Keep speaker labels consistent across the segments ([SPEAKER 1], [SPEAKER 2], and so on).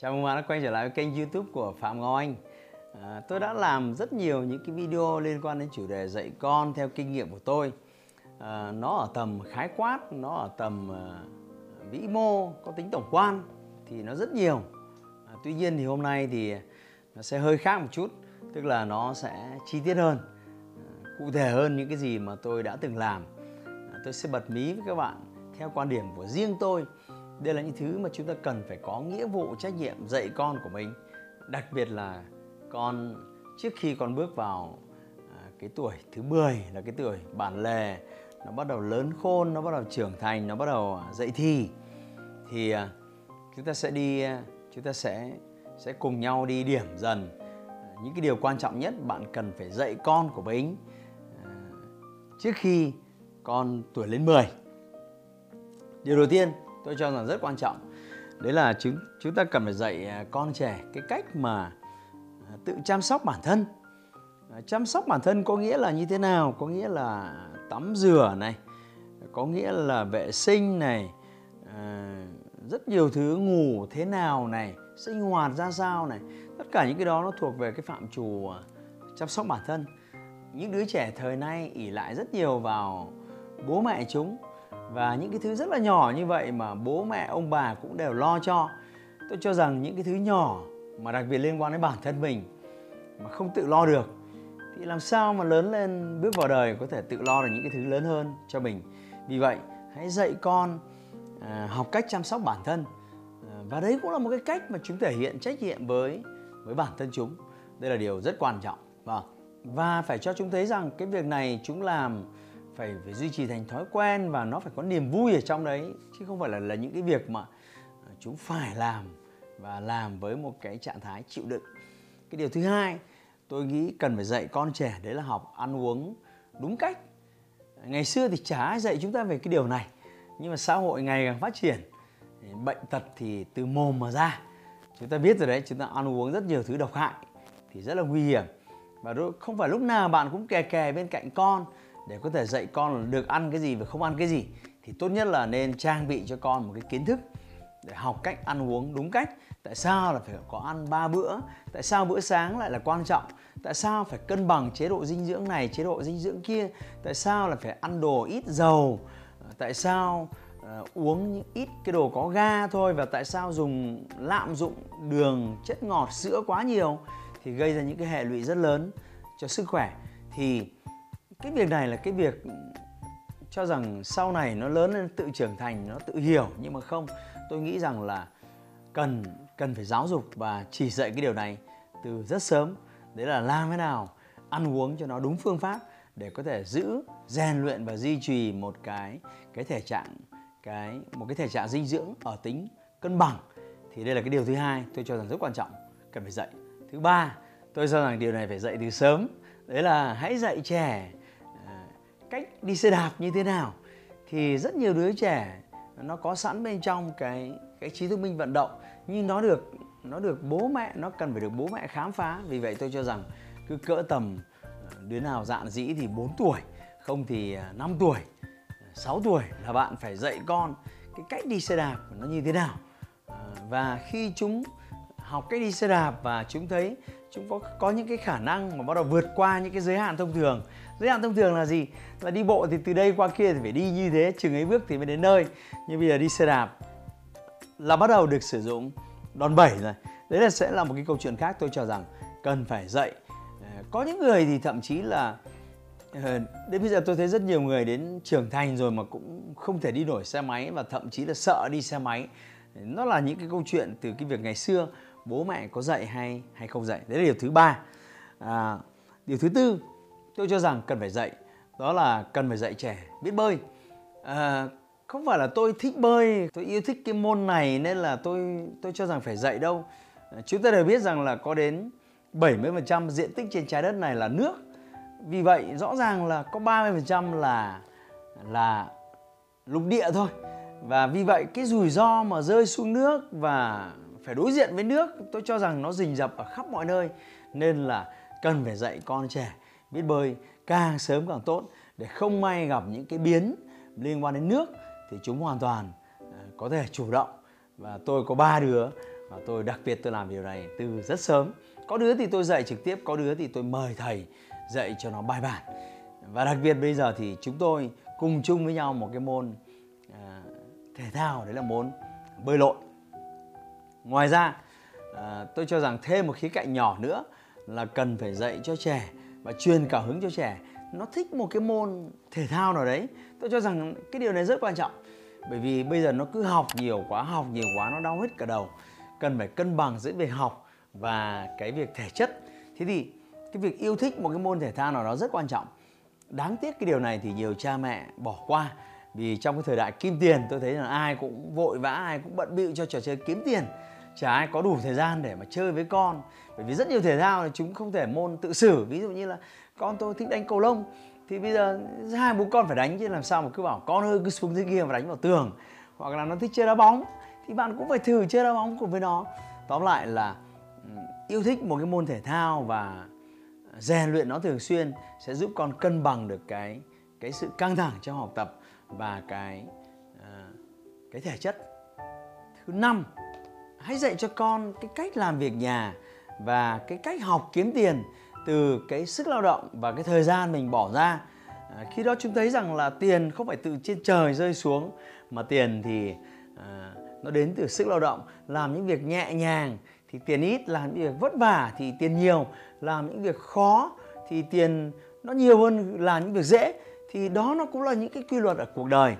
[SPEAKER 1] Chào mừng bạn đã quay trở lại với kênh YouTube của Phạm Ngọc Anh. À, tôi đã làm rất nhiều những cái video liên quan đến chủ đề dạy con theo kinh nghiệm của tôi. À, nó ở tầm khái quát, nó ở tầm uh, vĩ mô, có tính tổng quan thì nó rất nhiều. À, tuy nhiên thì hôm nay thì nó sẽ hơi khác một chút, tức là nó sẽ chi tiết hơn, à, cụ thể hơn những cái gì mà tôi đã từng làm. À, tôi sẽ bật mí với các bạn theo quan điểm của riêng tôi đây là những thứ mà chúng ta cần phải có nghĩa vụ trách nhiệm dạy con của mình. Đặc biệt là con trước khi con bước vào à, cái tuổi thứ 10 là cái tuổi bản lề nó bắt đầu lớn khôn nó bắt đầu trưởng thành nó bắt đầu à, dậy thì thì à, chúng ta sẽ đi à, chúng ta sẽ sẽ cùng nhau đi điểm dần. Những cái điều quan trọng nhất bạn cần phải dạy con của mình à, trước khi con tuổi lên 10 điều đầu tiên tôi cho rằng rất quan trọng. Đấy là chúng chúng ta cần phải dạy à, con trẻ cái cách mà à, tự chăm sóc bản thân. À, chăm sóc bản thân có nghĩa là như thế nào? Có nghĩa là tắm rửa này, có nghĩa là vệ sinh này rất nhiều thứ ngủ thế nào này, sinh hoạt ra sao này. Tất cả những cái đó nó thuộc về cái phạm trù chăm sóc bản thân. Những đứa trẻ thời nay ỉ lại rất nhiều vào bố mẹ chúng và những cái thứ rất là nhỏ như vậy mà bố mẹ ông bà cũng đều lo cho. Tôi cho rằng những cái thứ nhỏ mà đặc biệt liên quan đến bản thân mình mà không tự lo được thì làm sao mà lớn lên bước vào đời có thể tự lo được những cái thứ lớn hơn cho mình. Vì vậy hãy dạy con à, học cách chăm sóc bản thân. À, và đấy cũng là một cái cách mà chúng thể hiện trách nhiệm với với bản thân chúng. Đây là điều rất quan trọng. Và và phải cho chúng thấy rằng cái việc này chúng làm phải phải duy trì thành thói quen và nó phải có niềm vui ở trong đấy, chứ không phải là là những cái việc mà ờ, chúng phải làm và làm với một cái trạng thái chịu đựng. Cái điều thứ hai, tôi nghĩ cần phải dạy con trẻ đấy là học ăn uống đúng cách. Ngày xưa thì chả ai dạy chúng ta về cái điều này, nhưng mà xã hội ngày càng phát triển bệnh tật thì từ mồm mà ra. Chúng ta biết rồi đấy, chúng ta ăn uống rất nhiều thứ độc hại thì rất là nguy hiểm. Và không phải lúc nào bạn cũng kè kè bên cạnh con để có thể dạy con được ăn cái gì và không ăn cái gì thì tốt nhất là nên trang bị cho con một cái kiến thức để học cách ăn uống đúng cách. Tại sao là phải có ăn ba bữa? Tại sao bữa sáng lại là quan trọng? Tại sao phải cân bằng chế độ dinh dưỡng này chế độ dinh dưỡng kia? Tại sao là phải ăn đồ ít dầu? Ờ, tại sao uh, uống ít cái đồ có ga thôi và tại sao dùng lạm dụng đường chất ngọt sữa quá nhiều? Thì gây ra những cái hệ lụy rất lớn cho sức khỏe. Thì cái việc này là cái việc cho rằng sau này nó lớn lên, tự trưởng thành, nó tự hiểu. Nhưng mà không, tôi nghĩ rằng là cần cần phải giáo dục và chỉ dạy cái điều này từ rất sớm. Đấy là làm thế nào ăn uống cho nó đúng phương pháp để có thể giữ, rèn luyện và duy trì một cái cái thể trạng, cái, một cái thể trạng dinh dưỡng ở tính cân bằng. Thì đây là cái điều thứ hai tôi cho rằng rất quan trọng, cần phải dạy. Thứ ba, tôi cho rằng điều này phải dạy từ sớm. Đấy là hãy dạy trẻ cách đi xe đạp như thế nào, thì rất nhiều đứa trẻ nó có sẵn bên trong cái cái trí thông minh vận động, nhưng nó được nó được bố mẹ, nó cần phải được bố mẹ khám phá. Vì vậy tôi cho rằng cứ cỡ tầm ờ, đứa nào dạn dĩ thì 4 tuổi, không thì ờ, 5 tuổi 6 tuổi là bạn phải dạy con cái cách đi xe đạp nó như thế nào. Ờ, và khi chúng học cách đi xe đạp và chúng thấy chúng có có những cái khả năng mà bắt đầu vượt qua những cái giới hạn thông thường giới hạn thông thường là gì? Là đi bộ thì từ đây qua kia thì phải đi như thế chừng ấy bước thì mới đến nơi. Nhưng bây giờ đi xe đạp là bắt đầu được sử dụng đòn bẩy rồi. Đấy là sẽ là một cái câu chuyện khác tôi cho rằng cần phải dạy. Ờ, có những người thì thậm chí là ờ, đến bây giờ tôi thấy rất nhiều người đến trưởng thành rồi mà cũng không thể đi nổi xe máy và thậm chí là sợ đi xe máy. Nó là những cái câu chuyện từ cái việc ngày xưa bố mẹ có dạy hay hay không dạy. Đấy là điều thứ ba. À, điều thứ tư tôi cho rằng cần phải dạy đó là cần phải dạy trẻ biết bơi à, không phải là tôi thích bơi tôi yêu thích cái môn này nên là tôi tôi cho rằng phải dạy đâu chúng ta đều biết rằng là có đến 70% diện tích trên trái đất này là nước. Vì vậy rõ ràng là có 30% là là lục địa thôi. Và vì vậy cái rủi ro mà rơi xuống nước và phải đối diện với nước tôi cho rằng nó rình rập ở khắp mọi nơi nên là cần phải dạy con trẻ biết bơi càng sớm càng tốt. Để không may gặp những cái biến liên quan đến nước thì chúng hoàn toàn à, có thể chủ động. Và tôi có ba đứa và tôi đặc biệt tôi làm điều này từ rất sớm. Có đứa thì tôi dạy trực tiếp có đứa thì tôi mời thầy dạy cho nó bài bản. Và đặc biệt bây giờ thì chúng tôi cùng chung với nhau một cái môn à, thể thao. Đấy là môn bơi lội. Ngoài ra à, tôi cho rằng thêm một khía cạnh nhỏ nữa là cần phải dạy cho trẻ và truyền cảm hứng cho trẻ. Nó thích một cái môn thể thao nào đấy. Tôi cho rằng cái điều này rất quan trọng. Bởi vì bây giờ nó cứ học nhiều quá, học nhiều quá, nó đau hết cả đầu. Cần phải cân bằng giữa việc học và cái việc thể chất. Thế thì cái việc yêu thích một cái môn thể thao nào đó rất quan trọng. Đáng tiếc cái điều này thì nhiều cha mẹ bỏ qua. Vì trong cái thời đại kim tiền, tôi thấy là ai cũng vội vã, ai cũng bận bịu cho trò chơi kiếm tiền chả ai có đủ thời gian để mà chơi với con. Bởi vì rất nhiều thể thao là chúng không thể môn tự xử. Ví dụ như là con tôi thích đánh cầu lông, thì bây giờ hai bố con phải đánh, chứ làm sao mà cứ bảo con ơi, cứ xuống dưới kia và đánh vào tường. Hoặc là nó thích chơi đá bóng, thì bạn cũng phải thử chơi đá bóng cùng với nó. Tóm lại là ừ, yêu thích một cái môn thể thao và rèn luyện nó thường xuyên sẽ giúp con cân bằng được cái cái sự căng thẳng trong học tập và cái ờ, cái thể chất. Thứ năm hãy dạy cho con cái cách làm việc nhà và cái cách học kiếm tiền từ cái sức lao động và cái thời gian mình bỏ ra. À, khi đó chúng thấy rằng là tiền không phải từ trên trời rơi xuống mà tiền thì à, nó đến từ sức lao động làm những việc nhẹ nhàng thì tiền ít làm những việc vất vả thì tiền nhiều làm những việc khó thì tiền nó nhiều hơn làm những việc dễ thì đó nó cũng là những cái quy luật ở cuộc đời.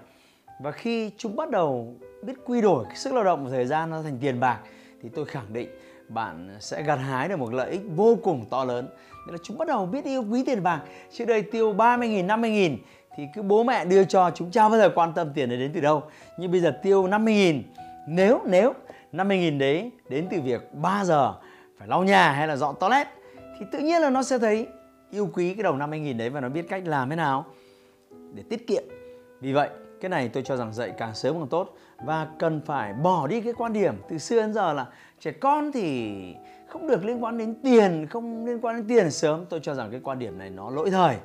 [SPEAKER 1] Và khi chúng bắt đầu biết quy đổi cái sức lao động và thời gian nó thành tiền bạc thì tôi khẳng định bạn sẽ gặt hái được một lợi ích vô cùng to lớn. Nên là chúng bắt đầu biết yêu quý tiền bạc. Trước đây tiêu 30.000, 50.000 Thì cứ bố mẹ đưa cho chúng cha bao giờ quan tâm tiền đấy đến từ đâu. Nhưng bây giờ tiêu 50.000 Nếu, nếu 50.000 đấy đến từ việc 3 giờ phải lau nhà hay là dọn toilet Thì tự nhiên là nó sẽ thấy yêu quý cái đồng 50.000 đấy và nó biết cách làm thế nào để tiết kiệm. Vì vậy cái này tôi cho rằng dạy càng sớm càng tốt. Và cần phải bỏ đi cái quan điểm từ xưa đến giờ là trẻ con thì không được liên quan đến tiền, không liên quan đến tiền sớm. Tôi cho rằng cái quan điểm này nó lỗi thời.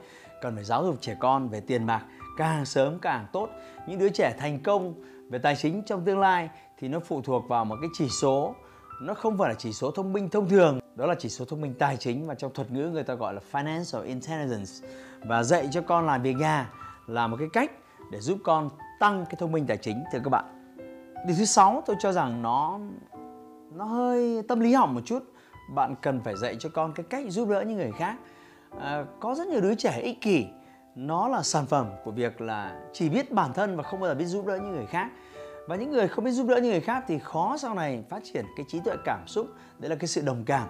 [SPEAKER 1] Cần phải giáo dục trẻ con về tiền bạc càng sớm càng tốt. Những đứa trẻ thành công về tài chính trong tương lai thì nó phụ thuộc vào một cái chỉ số. Nó không phải là chỉ số thông minh thông thường. Đó là chỉ số thông minh tài chính và trong thuật ngữ người ta gọi là financial intelligence. Và dạy cho con làm việc nhà là một cái cách để giúp con tăng cái thông minh tài chính thưa các bạn. Điều thứ sáu tôi cho rằng nó nó hơi tâm lý hỏng một chút. Bạn cần phải dạy cho con cái cách giúp đỡ những người khác. À, có rất nhiều đứa trẻ ích kỷ. Nó là sản phẩm của việc là chỉ biết bản thân và không bao giờ biết giúp đỡ những người khác. Và những người không biết giúp đỡ những người khác thì khó sau này phát triển cái trí tuệ cảm xúc. Đấy là cái sự đồng cảm.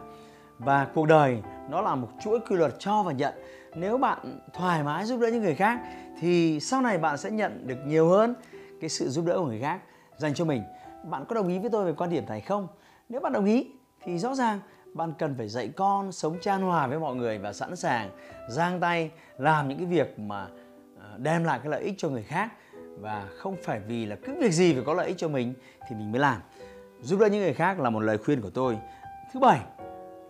[SPEAKER 1] Và cuộc đời nó là một chuỗi quy luật cho và nhận nếu bạn thoải mái giúp đỡ những người khác, thì sau này bạn sẽ nhận được nhiều hơn cái sự giúp đỡ của người khác dành cho mình. Bạn có đồng ý với tôi về quan điểm này không? Nếu bạn đồng ý, thì rõ ràng bạn cần phải dạy con sống chan hòa với mọi người và sẵn sàng giang tay làm những cái việc mà ờ, đem lại cái lợi ích cho người khác. Và không phải vì là cứ việc gì phải có lợi ích cho mình thì mình mới làm. Giúp đỡ những người khác là một lời khuyên của tôi. Thứ bảy,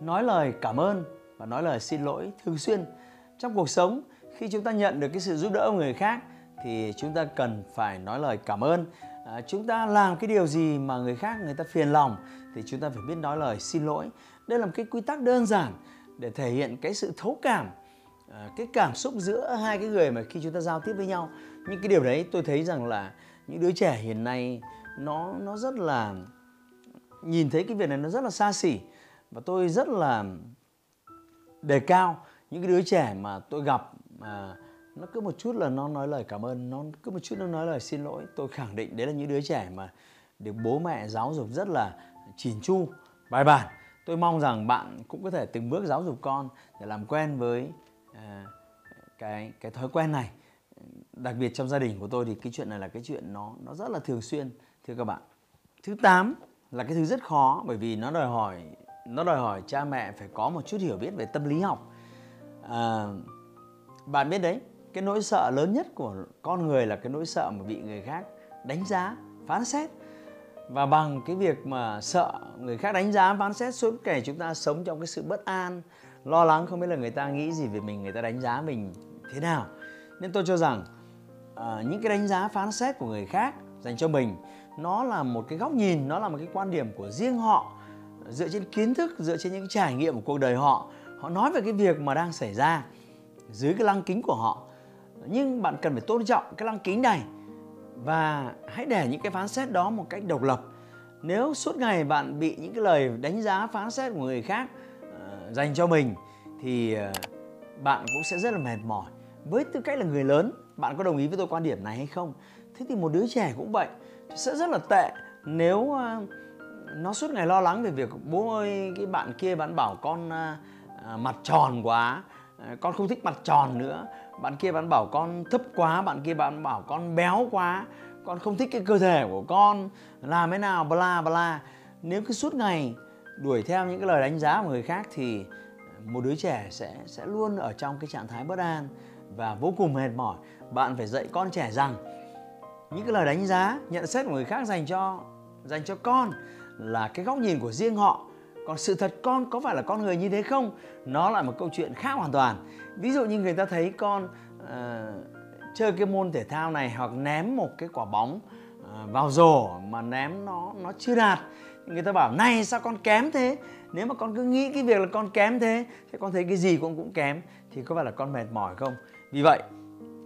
[SPEAKER 1] nói lời cảm ơn và nói lời xin lỗi thường xuyên trong cuộc sống. Khi chúng ta nhận được cái sự giúp đỡ của người khác thì chúng ta cần phải nói lời cảm ơn. À, chúng ta làm cái điều gì mà người khác người ta phiền lòng thì chúng ta phải biết nói lời xin lỗi. Đây là một cái quy tắc đơn giản để thể hiện cái sự thấu cảm à, cái cảm xúc giữa hai cái người mà khi chúng ta giao tiếp với nhau. Những cái điều đấy tôi thấy rằng là những đứa trẻ hiện nay nó nó rất là nhìn thấy cái việc này nó rất là xa xỉ. Và tôi rất là đề cao những cái đứa trẻ mà tôi gặp mà nó cứ một chút là nó nói lời cảm ơn nó cứ một chút nó nói lời xin lỗi tôi khẳng định đấy là những đứa trẻ mà được bố mẹ giáo dục rất là chỉn chu bài bản. Tôi mong rằng bạn cũng có thể từng bước giáo dục con để làm quen với à, cái cái thói quen này. Đặc biệt trong gia đình của tôi thì cái chuyện này là cái chuyện nó nó rất là thường xuyên thưa các bạn. Thứ 8 là cái thứ rất khó bởi vì nó đòi hỏi nó đòi hỏi cha mẹ phải có một chút hiểu biết về tâm lý học à, bạn biết đấy cái nỗi sợ lớn nhất của con người là cái nỗi sợ mà bị người khác đánh giá phán xét. Và bằng cái việc mà sợ người khác đánh giá phán xét suốt ngày chúng ta sống trong cái sự bất an lo lắng không biết là người ta nghĩ gì về mình người ta đánh giá mình thế nào. Nên tôi cho rằng à, những cái đánh giá phán xét của người khác dành cho mình nó là một cái góc nhìn nó là một cái quan điểm của riêng họ dựa trên kiến thức dựa trên những trải nghiệm của cuộc đời họ họ nói về cái việc mà đang xảy ra dưới cái lăng kính của họ. Nhưng bạn cần phải tôn trọng cái lăng kính này và hãy để những cái phán xét đó một cách độc lập. Nếu suốt ngày bạn bị những cái lời đánh giá phán xét của người khác uh, dành cho mình thì uh, bạn cũng sẽ rất là mệt mỏi. Với tư cách là người lớn bạn có đồng ý với tôi quan điểm này hay không? Thế thì một đứa trẻ cũng vậy sẽ rất là tệ nếu uh, nó suốt ngày lo lắng về việc bố ơi cái bạn kia bạn bảo con uh, À, mặt tròn quá. À, con không thích mặt tròn nữa. Bạn kia bạn bảo con thấp quá, bạn kia bạn bảo con béo quá. Con không thích cái cơ thể của con. Làm thế nào, bla bla. Nếu cứ suốt ngày đuổi theo những cái lời đánh giá của người khác thì một đứa trẻ sẽ sẽ luôn ở trong cái trạng thái bất an và vô cùng mệt mỏi. Bạn phải dạy con trẻ rằng những cái lời đánh giá, nhận xét của người khác dành cho dành cho con là cái góc nhìn của riêng họ còn sự thật con có phải là con người như thế không? Nó là một câu chuyện khác hoàn toàn. Ví dụ như người ta thấy con uh, chơi cái môn thể thao này hoặc ném một cái quả bóng uh, vào rổ mà ném nó nó chưa đạt. Người ta bảo này sao con kém thế? Nếu mà con cứ nghĩ cái việc là con kém thế thì con thấy cái gì cũng cũng kém thì có phải là con mệt mỏi không? Vì vậy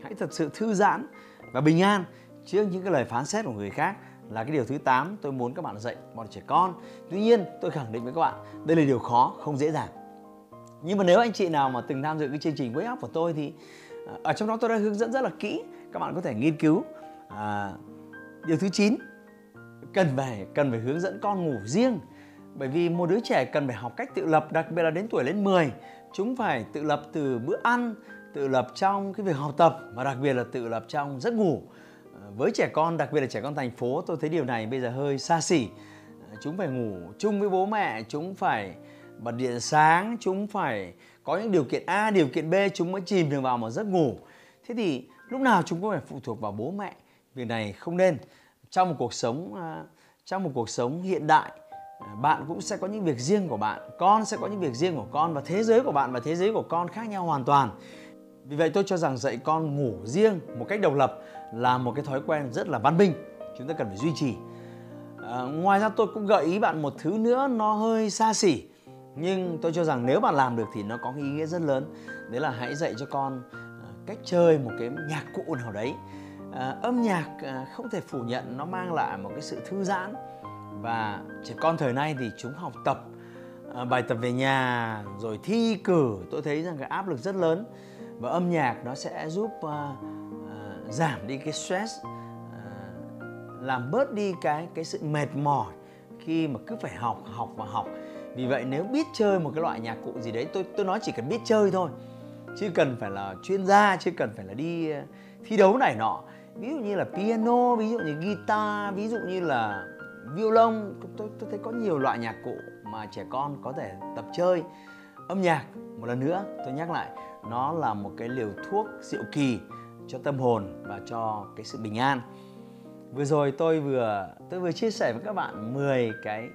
[SPEAKER 1] hãy thật sự thư giãn và bình an trước những cái lời phán xét của người khác là cái điều thứ 8 tôi muốn các bạn dạy bọn trẻ con. Tuy nhiên, tôi khẳng định với các bạn, đây là điều khó, không dễ dàng. Nhưng mà nếu anh chị nào mà từng tham dự cái chương trình Wake Up của tôi thì à, ở trong đó tôi đã hướng dẫn rất là kỹ, các bạn có thể nghiên cứu. À, điều thứ 9, cần phải cần phải hướng dẫn con ngủ riêng. Bởi vì một đứa trẻ cần phải học cách tự lập, đặc biệt là đến tuổi lên 10, chúng phải tự lập từ bữa ăn, tự lập trong cái việc học tập và đặc biệt là tự lập trong giấc ngủ với trẻ con, đặc biệt là trẻ con thành phố, tôi thấy điều này bây giờ hơi xa xỉ. Ờ, chúng phải ngủ chung với bố mẹ, chúng phải bật điện sáng, chúng phải có những điều kiện A, điều kiện B, chúng mới chìm được vào một giấc ngủ. Thế thì lúc nào chúng cũng phải phụ thuộc vào bố mẹ. Việc này không nên. Trong một cuộc sống ờ, trong một cuộc sống hiện đại ờ, bạn cũng sẽ có những việc riêng của bạn, con sẽ có những việc riêng của con và thế giới của bạn và thế giới của con khác nhau hoàn toàn vì vậy tôi cho rằng dạy con ngủ riêng một cách độc lập là một cái thói quen rất là văn minh chúng ta cần phải duy trì. À, ngoài ra tôi cũng gợi ý bạn một thứ nữa nó hơi xa xỉ nhưng tôi cho rằng nếu bạn làm được thì nó có ý nghĩa rất lớn đấy là hãy dạy cho con à, cách chơi một cái nhạc cụ nào đấy. À, âm nhạc à, không thể phủ nhận nó mang lại một cái sự thư giãn. Và trẻ con thời nay thì chúng học tập à, bài tập về nhà rồi thi cử tôi thấy rằng cái áp lực rất lớn và âm nhạc nó sẽ giúp uh, uh, giảm đi cái stress uh, làm bớt đi cái cái sự mệt mỏi khi mà cứ phải học học và học. Vì vậy nếu biết chơi một cái loại nhạc cụ gì đấy tôi tôi nói chỉ cần biết chơi thôi chứ cần phải là chuyên gia chứ cần phải là đi thi đấu này nọ. Ví dụ như là piano ví dụ như guitar ví dụ như là violon tôi tôi thấy có nhiều loại nhạc cụ mà trẻ con có thể tập chơi. Âm nhạc một lần nữa tôi nhắc lại nó là một cái liều thuốc diệu kỳ cho tâm hồn và cho cái sự bình an. Vừa rồi tôi vừa tôi vừa chia sẻ với các bạn 10 cái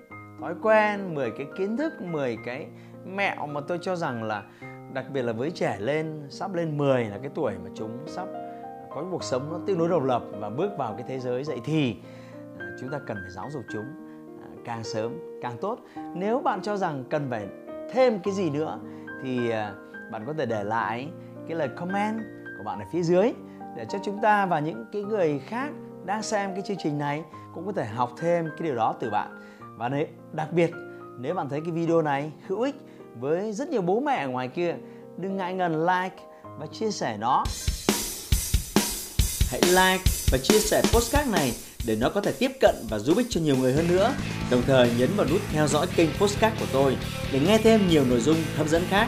[SPEAKER 1] thói quen 10 cái kiến thức 10 cái mẹo mà tôi cho rằng là đặc biệt là với trẻ lên, sắp lên 10 là cái tuổi mà chúng sắp có cái cuộc sống nó tương đối độc lập và bước vào cái thế giới dậy thì à, chúng ta cần phải giáo dục chúng à, càng sớm càng tốt. Nếu bạn cho rằng cần phải thêm cái gì nữa thì à, bạn có thể để lại cái lời comment của bạn ở phía dưới để cho chúng ta và những cái người khác đang xem cái chương trình này cũng có thể học thêm cái điều đó từ bạn và nếu, đặc biệt nếu bạn thấy cái video này hữu ích với rất nhiều bố mẹ ở ngoài kia đừng ngại ngần like và chia sẻ nó hãy like và chia sẻ postcard này để nó có thể tiếp cận và giúp ích cho nhiều người hơn nữa. Đồng thời nhấn vào nút theo dõi kênh postcard của tôi để nghe thêm nhiều nội dung hấp dẫn khác.